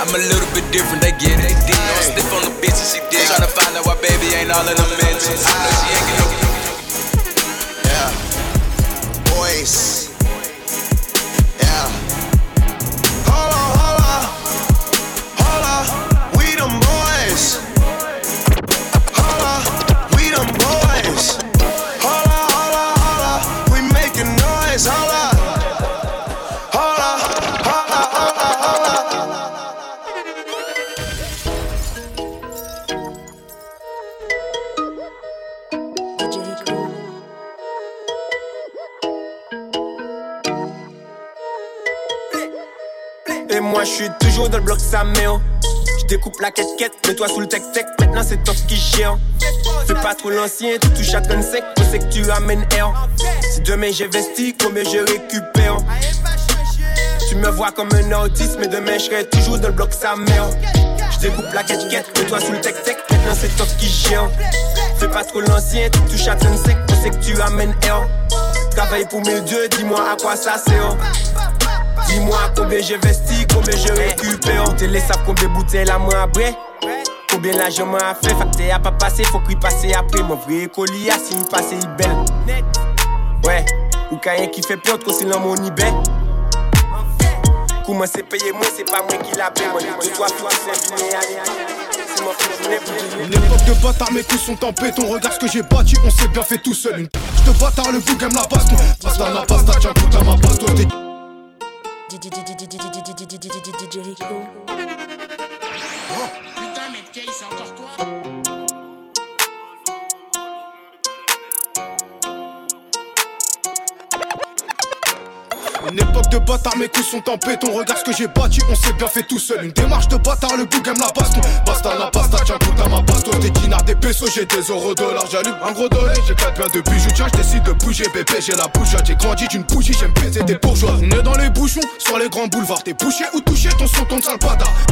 I'm a little bit different, they get it. I'm stiff on the bitch and she dig. Tryna find out why baby ain't all in the mentions. I know she ain't get no Saméo Je découpe la quête-quête, mets-toi sous le tech-tech Maintenant c'est toi qui gère Fais pas trop l'ancien, tu touches à gun sec On sait que tu amènes air. Si demain j'investis, combien je récupère? Tu me vois comme un autiste Mais demain je serai toujours dans le bloc Saméo Je découpe la quête-quête, mets-toi sous le tech-tech Maintenant c'est toi qui gère Fais pas trop l'ancien, tu touches à gun sec On sait que tu amènes air. Travaille pour mes dieux, dis-moi à quoi ça sert. Dis-moi combien j'investis, combien je récupère. T'es les sables combien bouteilles la main après. Combien l'argent m'a fait, facteur a pas passé, faut qu'il passe après. Mon vrai colis a si il passe, il belle. Ouais, ou rien qui fait peur, trop c'est dans mon ibé. Comment c'est payé, moi c'est pas moi qui l'a payé. Moi, je dois tout Une époque de bâtard, mes coups sont en béton. Regarde ce que j'ai bâti, on s'est bien fait tout seul. Une p- de bâtard, le bouc aime la baston. Passe la la pasta, tiens, coup à ma baston. T'es Rico. Putain, mais Kay, c'est encore toi Une époque de bâtard, mes coups sont en béton. Regarde ce que j'ai bâti, on s'est bien fait tout seul. Une démarche de bâtard, le bouc aime la baston. Basta la pasta, tiens, coup à ma baston. Des dinars, des pesos, j'ai des euros dollars. J'allume un gros dollar, j'ai quatre biens de bijoux. Tiens, je décide de bouger, bébé, j'ai la bouche. J'ai grandi d'une bougie, j'aime baiser des bourgeois. Né dans les bouchons, sur les grands boulevards. T'es bouché ou touché, ton son tombe sale.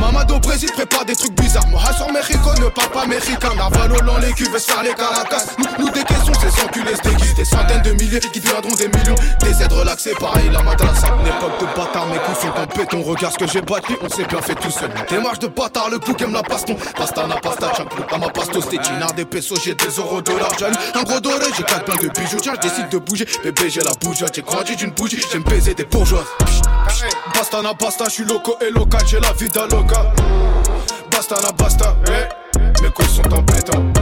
Mamado Brésil prépare des trucs bizarres. Moi, sur Mexico, ne parle pas mexicain. Navalo dans les cuves, faire les caracas. Nous, nous, des questions, ces enculés se. Des centaines de milliers qui deviendront des millions. Des aides relaxées, pareil, la madrasa. époque de bâtard, mes coups sont en béton. Regarde ce que j'ai battu, on s'est bien fait tout seul. Démarche de bâtard, le coup aime la baston. Pasta na pasta, chunk à ma pasto, c'était dinar des pesos, j'ai des euros dollars. J'allume un gros doré, j'ai quatre plein de bijoux. Tiens, je décide de bouger. Bébé, j'ai la bougeotte, j'ai grandi d'une bougie. J'aime baiser des bourgeois. Basta na basta, je suis loco et local, j'ai la vida loca. Basta na basta, eh, mes couilles sont béton.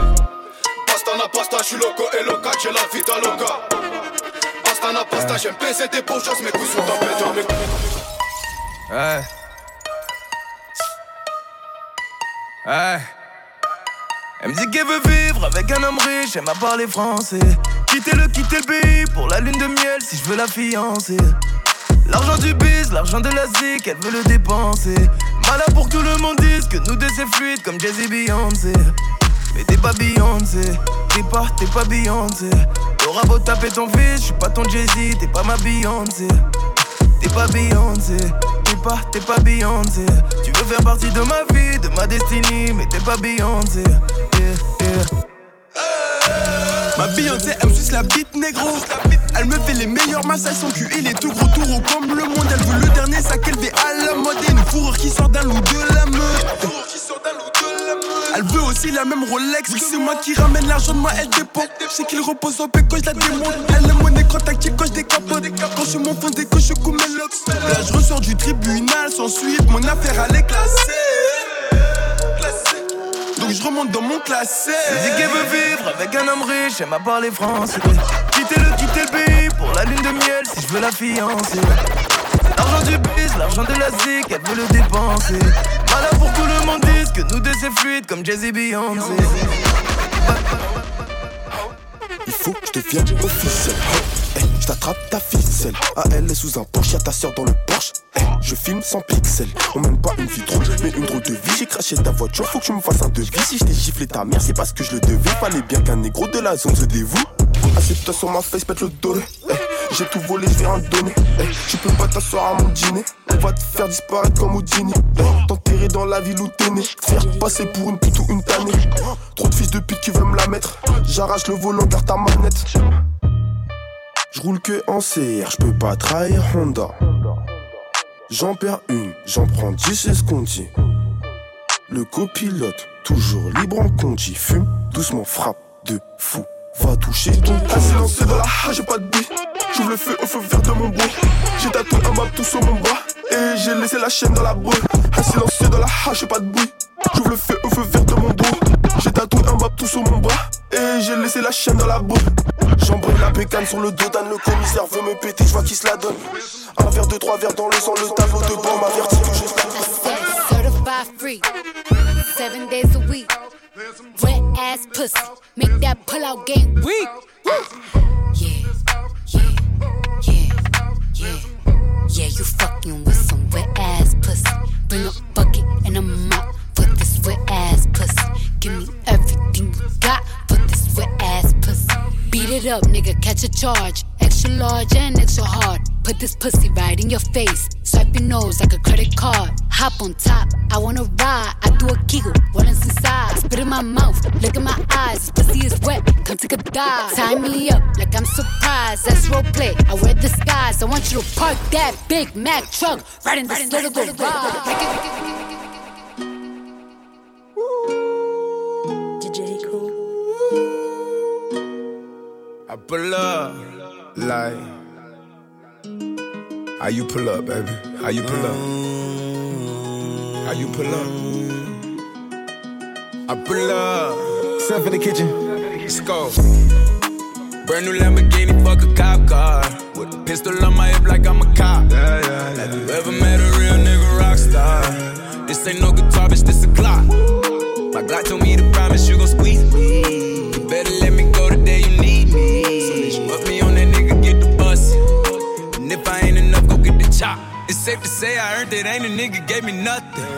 Basta na pasta, je suis loco et local, j'ai la vida loca. Bourgeois, mes couilles sont en. Elle me dit qu'elle veut vivre avec un homme riche, elle m'a parlé français. Quitter le, quitter le pays pour la lune de miel si je veux la fiancer. L'argent du biz, l'argent de la zik, elle veut le dépenser. Malade pour que tout le monde dise que nous deux c'est fluide comme Jay-Z Beyoncé. Mais t'es pas Beyoncé, t'es pas, t'es pas Beyoncé. T'auras beau taper ton fils, j'suis pas ton Jay-Z, t'es pas ma Beyoncé. T'es pas Beyoncé, t'es pas, t'es pas Beyoncé. Tu veux faire partie de ma vie, de ma destinée, mais t'es pas Beyoncé. Ma Beyoncé, elle me suce la bite négro. Elle me fait les meilleurs massages, son cul il est tout gros, tout comme le monde. Elle veut le dernier sac élevé à la mode et une fourrure qui sort d'un loup de la meute. Elle veut aussi la même Rolex. Oui, c'est moi qui ramène l'argent de moi, elle dépend. Je sais qu'il repose au bec quand je la démonte. Elle aime mon écran tactique quand je décapote. Quand je m'enfonce des que je coupe mes locks. Là, je ressors du tribunal sans suite. Mon affaire, elle est classée. Donc je remonte dans mon classé. Qu'elle veut vivre avec un homme riche, elle m'a parlé français. Quitter le, quitter le pays pour la lune de miel si je veux la fiancer. L'argent du biz, l'argent de la zik, elle veut le dépenser. Malade pour que tout le monde dise que nous deux c'est fluide comme Jay-Z Beyoncé. Il faut que je devienne officiel. Hey, je t'attrape ta ficelle. À elle est sous un Porsche, y'a ta soeur dans le Porsche. Hey, je filme sans pixels. On mène pas une vie drôle, mais une drôle de vie. J'ai craché ta voiture, faut que tu me fasses un devis. Si je t'ai giflé ta mère, c'est parce que je le devais. Fallait bien qu'un négro de la zone se dévoue. Assieds-toi sur ma face, pète le. Hey, j'ai tout volé, je vais donner. Hey, tu peux pas t'asseoir à mon dîner. On va te faire disparaître comme Houdini. Hey, T'enterrer dans la ville où t'es né. Faire passer pour une pute ou une tannée. Trop de fils de pute qui veulent me la mettre. J'arrache le volant, garde ta manette. Je roule que en CR, je peux pas trahir Honda. J'en perds une, j'en prends dix, c'est ce qu'on dit. Le copilote, toujours libre en conduit. Fume, doucement, frappe de fou. Va toucher ton silencieux dans la hache, j'ai pas de billes. J'ouvre le feu au feu vert de mon bruit. J'ai tatoué un map tout sur mon bras. Et j'ai laissé la chaîne dans la boule. Un silencieux dans la hache, pas de bruit. J'ouvre le feu au feu vert de mon bruit. J'ai tatoué un map tout sur mon bras. Et j'ai laissé la chaîne dans la boule. J'embraye la bécane sur le dos d'Anne. Le commissaire veut me péter, je vois qui se la donne. Un verre, deux, trois verres dans le sang. Le tableau de bord m'avertit que je Certified free, seven days a week. Wet ass pussy, make that pull out yeah, yeah, yeah. You fucking with some wet ass pussy. Bring a bucket and a mop for this wet ass pussy. Give me everything you got for this ass pussy. Beat it up, nigga, catch a charge. Extra large and extra hard. Put this pussy right in your face. Swipe your nose like a credit card. Hop on top, I wanna ride. I do a giggle, what is inside? Spit in my mouth, look in my eyes. This pussy is wet, come take a dive. Tie me up like I'm surprised. That's role play. I wear disguise. I want you to park that Big Mac truck right in this little garage. DJ I pull up like how you pull up, baby? How you pull up? How you pull up? I pull up. Step in the kitchen. Let's go. Brand new Lamborghini, fuck a cop car. With a pistol on my hip like I'm a cop. Yeah, yeah, Have you ever met a real nigga rock star? This ain't no guitar, bitch, this a clock. My Glock told me to promise you gon' squeeze me. Safe to say I earned it, ain't a nigga gave me nothing.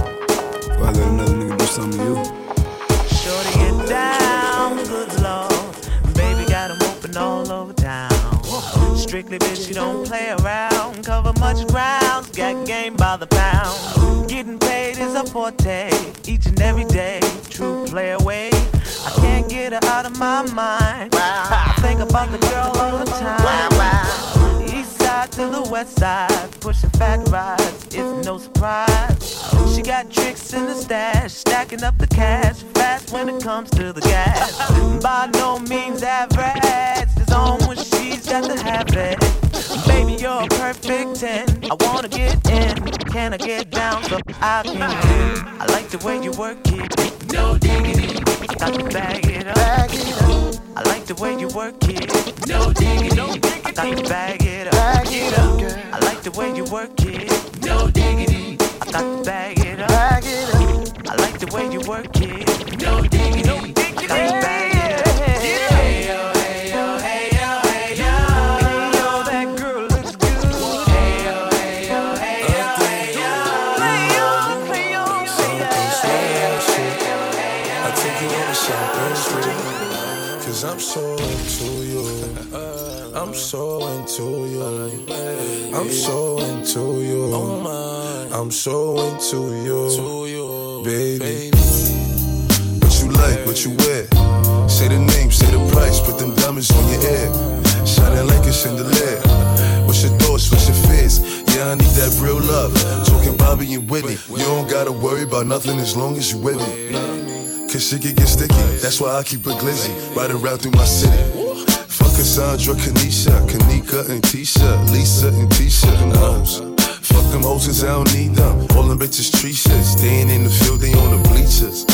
I let another nigga do something to you. Shorty get down, good lord. Baby got 'em open all over town. Strictly bitch, you don't play around. Cover much ground, got game by the pound. Getting paid is a forte, each and every day. True play away. I can't get her out of my mind. I think about the girl all the time. Side to the west side, pushing fat rides, it's no surprise. She got tricks in the stash, stacking up the cash fast when it comes to the gas. By no means average, it's on when she's got the habit. Baby, you're a perfect 10. I wanna get in. Can I get down so I can live? I like the way you work it. No diggity. I got to bag it up. Bag it up. I like the way you work it. No diggity. No diggity. I got to bag it up. Bag it up. I like the way you work it. No diggity. I got to bag it up. Bag it up. I like the way you work it. No diggity. I'm so into you. Baby. What you like, what you wear. Say the name, say the price, put them diamonds on your head. Shining like a chandelier. What's your thoughts, what's your fears? Yeah, I need that real love. Talking Bobby and Whitney. You don't gotta worry about nothing as long as you with me. Cause shit can get sticky. That's why I keep a glizzy. Riding around through my city. Fuck Cassandra, Kanisha, Kanika and Tisha, Lisa and Tisha and hoes. Fuck them 'cause I don't need them. All them bitches tree shit. Staying in the field, they on the bleachers.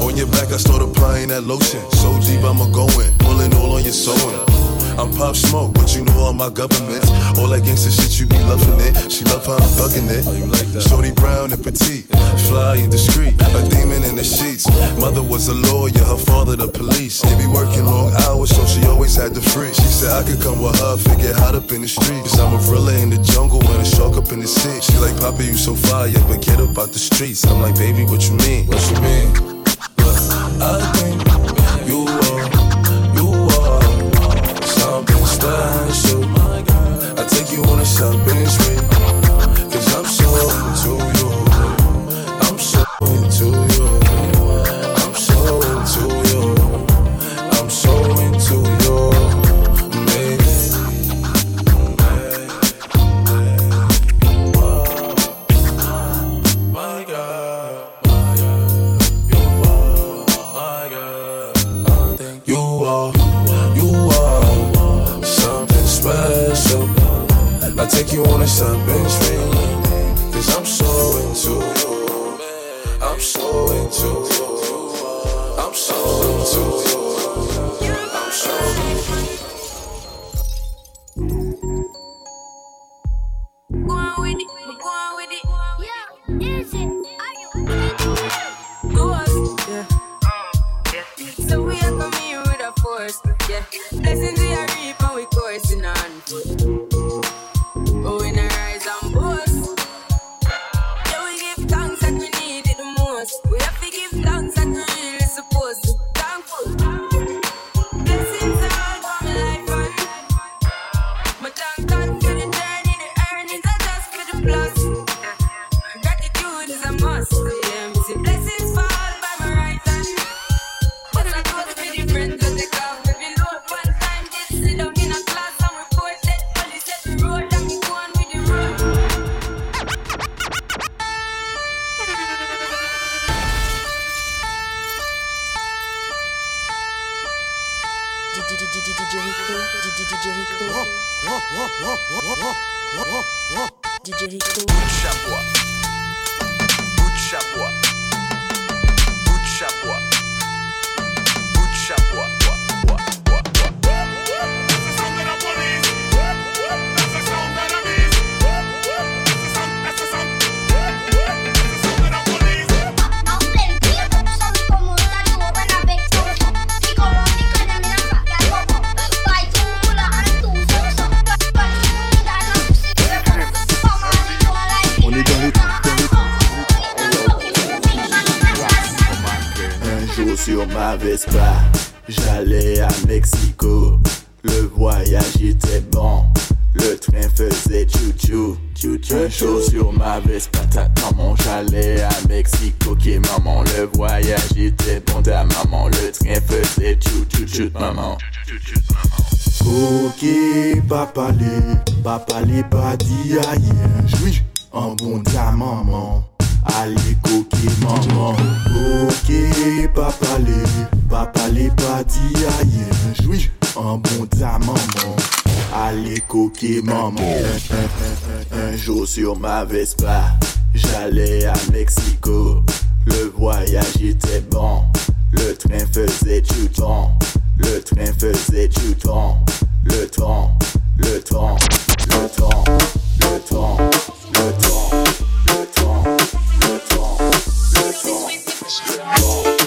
On your back, I start applying that lotion. So deep, I'ma go in. Pulling all on your sewing. I'm pop smoke, but you know all my governments. All that gangsta shit, you be loving it. She love how I'm thugging it. Oh, Shorty brown and petite, fly and discreet, a demon in the sheets. Mother was a lawyer, her father the police. They be working long hours, so she always had the free. She said I could come with her, figure hot up in the street. Cause I'm a gorilla in the jungle and a shark up in the sea. She like, Papa, you so fire, but get up out the streets. I'm like, baby, what you mean? What you mean? Look, I think take you on a shopping spree. Cause I'm so into you. I'm so into you. Yeah. Feu chaud sur ma veste, patate dans mon chalet à Mexico. Ok maman, le voyage était bon ta maman. Le train faisait tchou tchou tchou maman. Ok, papalé, papalé, pas dit aïe. Oui, en bon ta maman. Allez coquer maman Ok, papalé, papalé, pas dit aïe. Oui, un bon diamant. Allez coquer maman. Un, jour sur ma Vespa, j'allais à Mexico. Le voyage était bon. Le train faisait du temps. Le train faisait du temps. Le temps, le temps, le temps, le temps, le temps, le temps, le temps, le temps, le temps.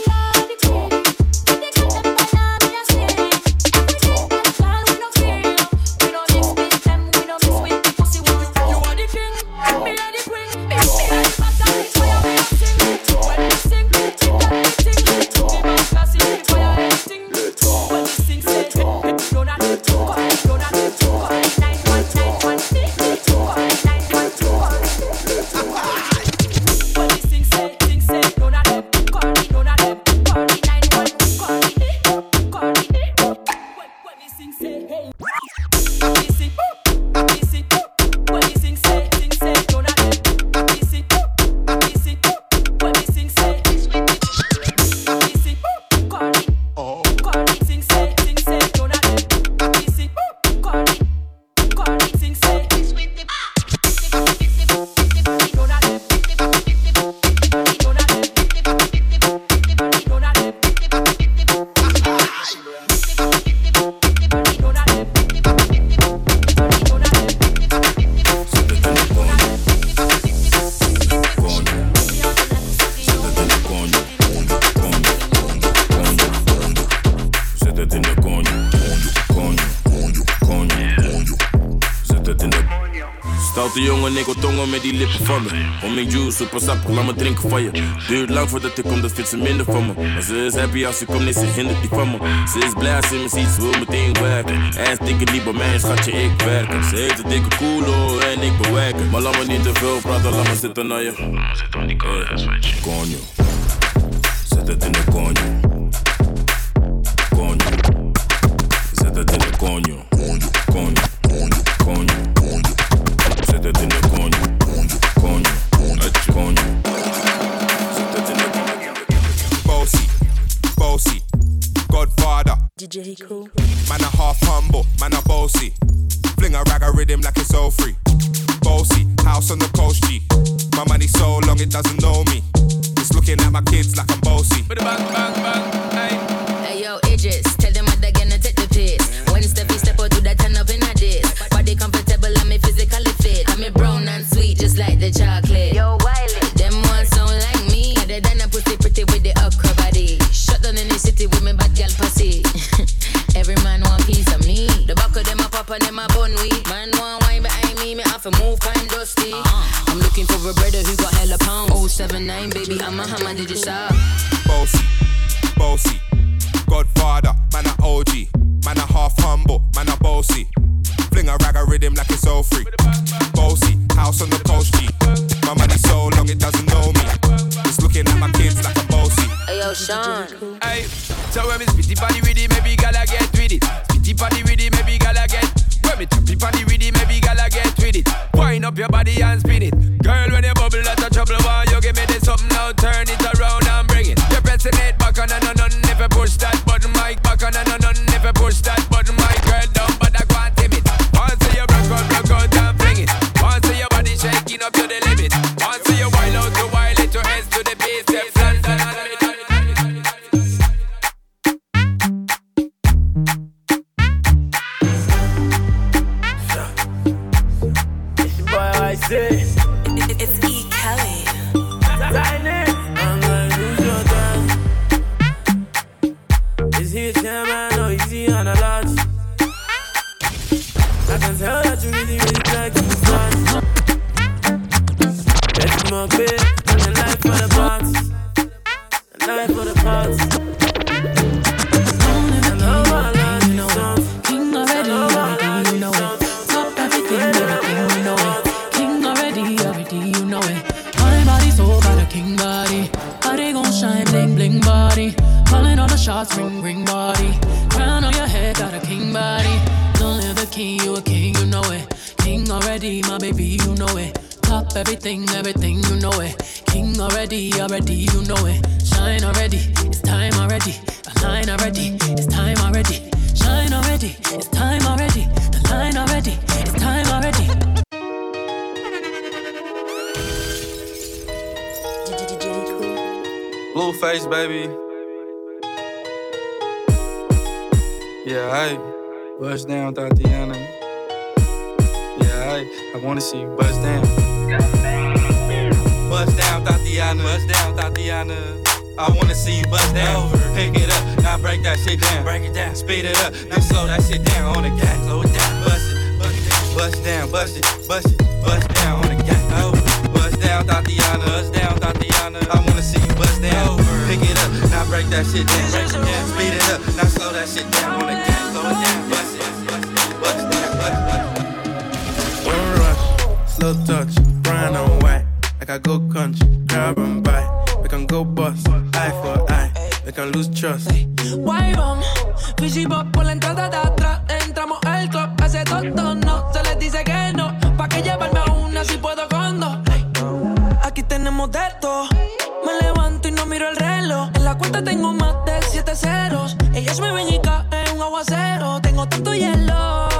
van. Om mijn juice, super sap, laat me drinken van je. Duurt lang voordat ik kom, dat vindt ze minder van me. Maar ze is happy als ik komt, nee, ze hindert die van me. Ze is blij als ze me ziet, ze wil meteen werken. En dikke niet bij mij, schatje, ik werk. Ze heeft een dikke koelo en ik bewerken. Maar laat me niet te veel praten, laat me zitten naar je. Laat me zitten, want die is Zet het in de konjo. I go crunch, grab and buy. We can go bust, eye for eye. We can lose trust. Why rum, fishy pop por la entrada de atrás. Entramos al club, hace todo no. Se les dice que no. Pa' que llevarme a una si puedo con dos. Aquí tenemos de todo. Me levanto y no miro el reloj. En la cuenta tengo más de siete ceros. Ellos me ven y caen un aguacero. Tengo tanto hielo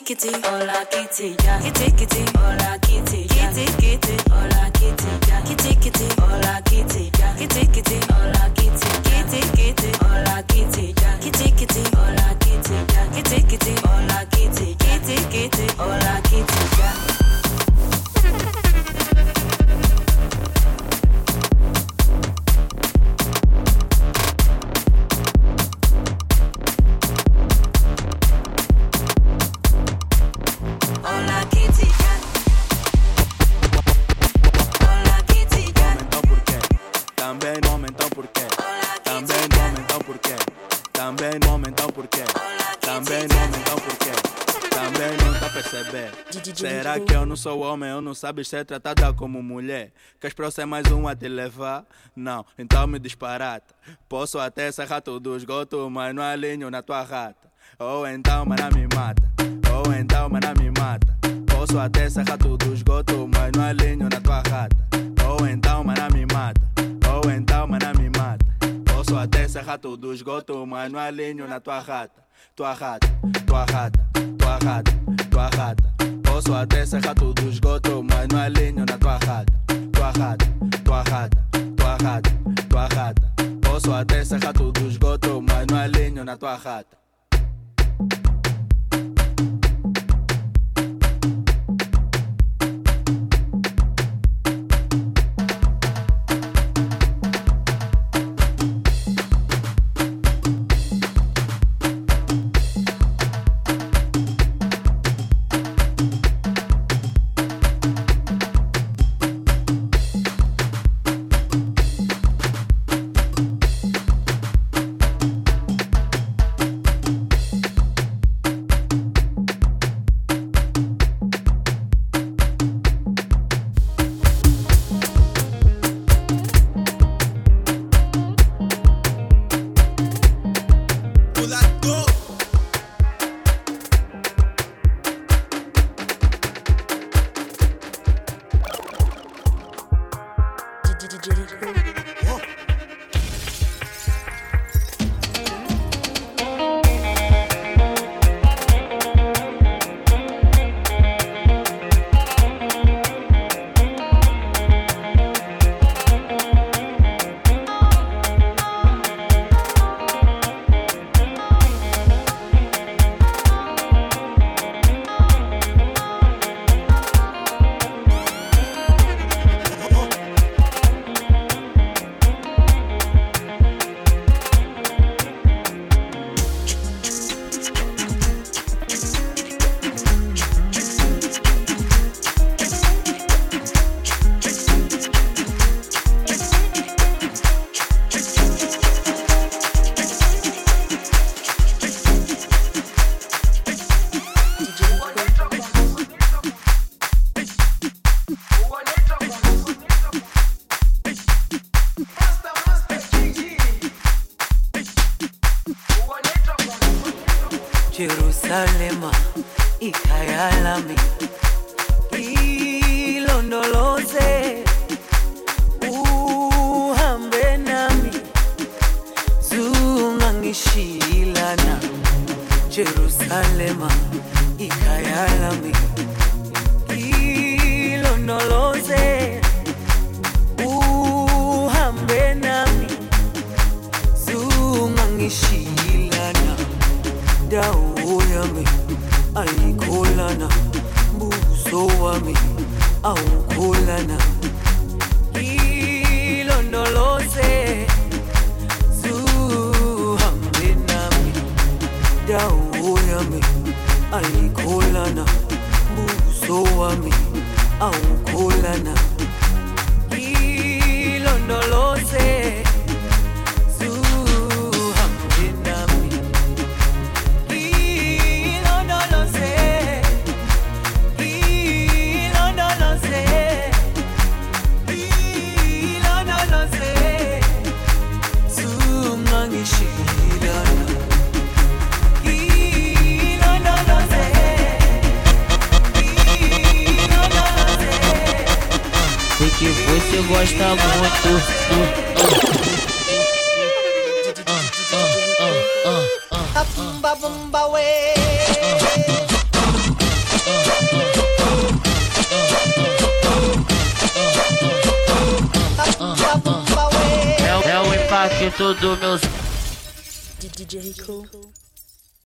kitty, kitty. Hola, kitty, yeah. Kitty, kitty. Não sabes ser tratada como mulher? Queres ser mais um a te levar? Não, então me disparata Posso até serrar todo o esgoto Mas não alinho na tua rata Ou então mana me mata Ou então mana me mata Posso até serrar todo o esgoto Mas não alinho na tua rata Ou então mana me mata ou então, mana me mata. Posso até serrar todo o esgoto, mas não alinho na tua rata. Tua rata, tua rata, tua rata, tua rata. Posso até serrar todo o esgoto, mas não alinho na tua rata. Tua rata, tua rata, tua rata, tua rata. Posso até serrar todo o esgoto, mas não alinho na tua rata.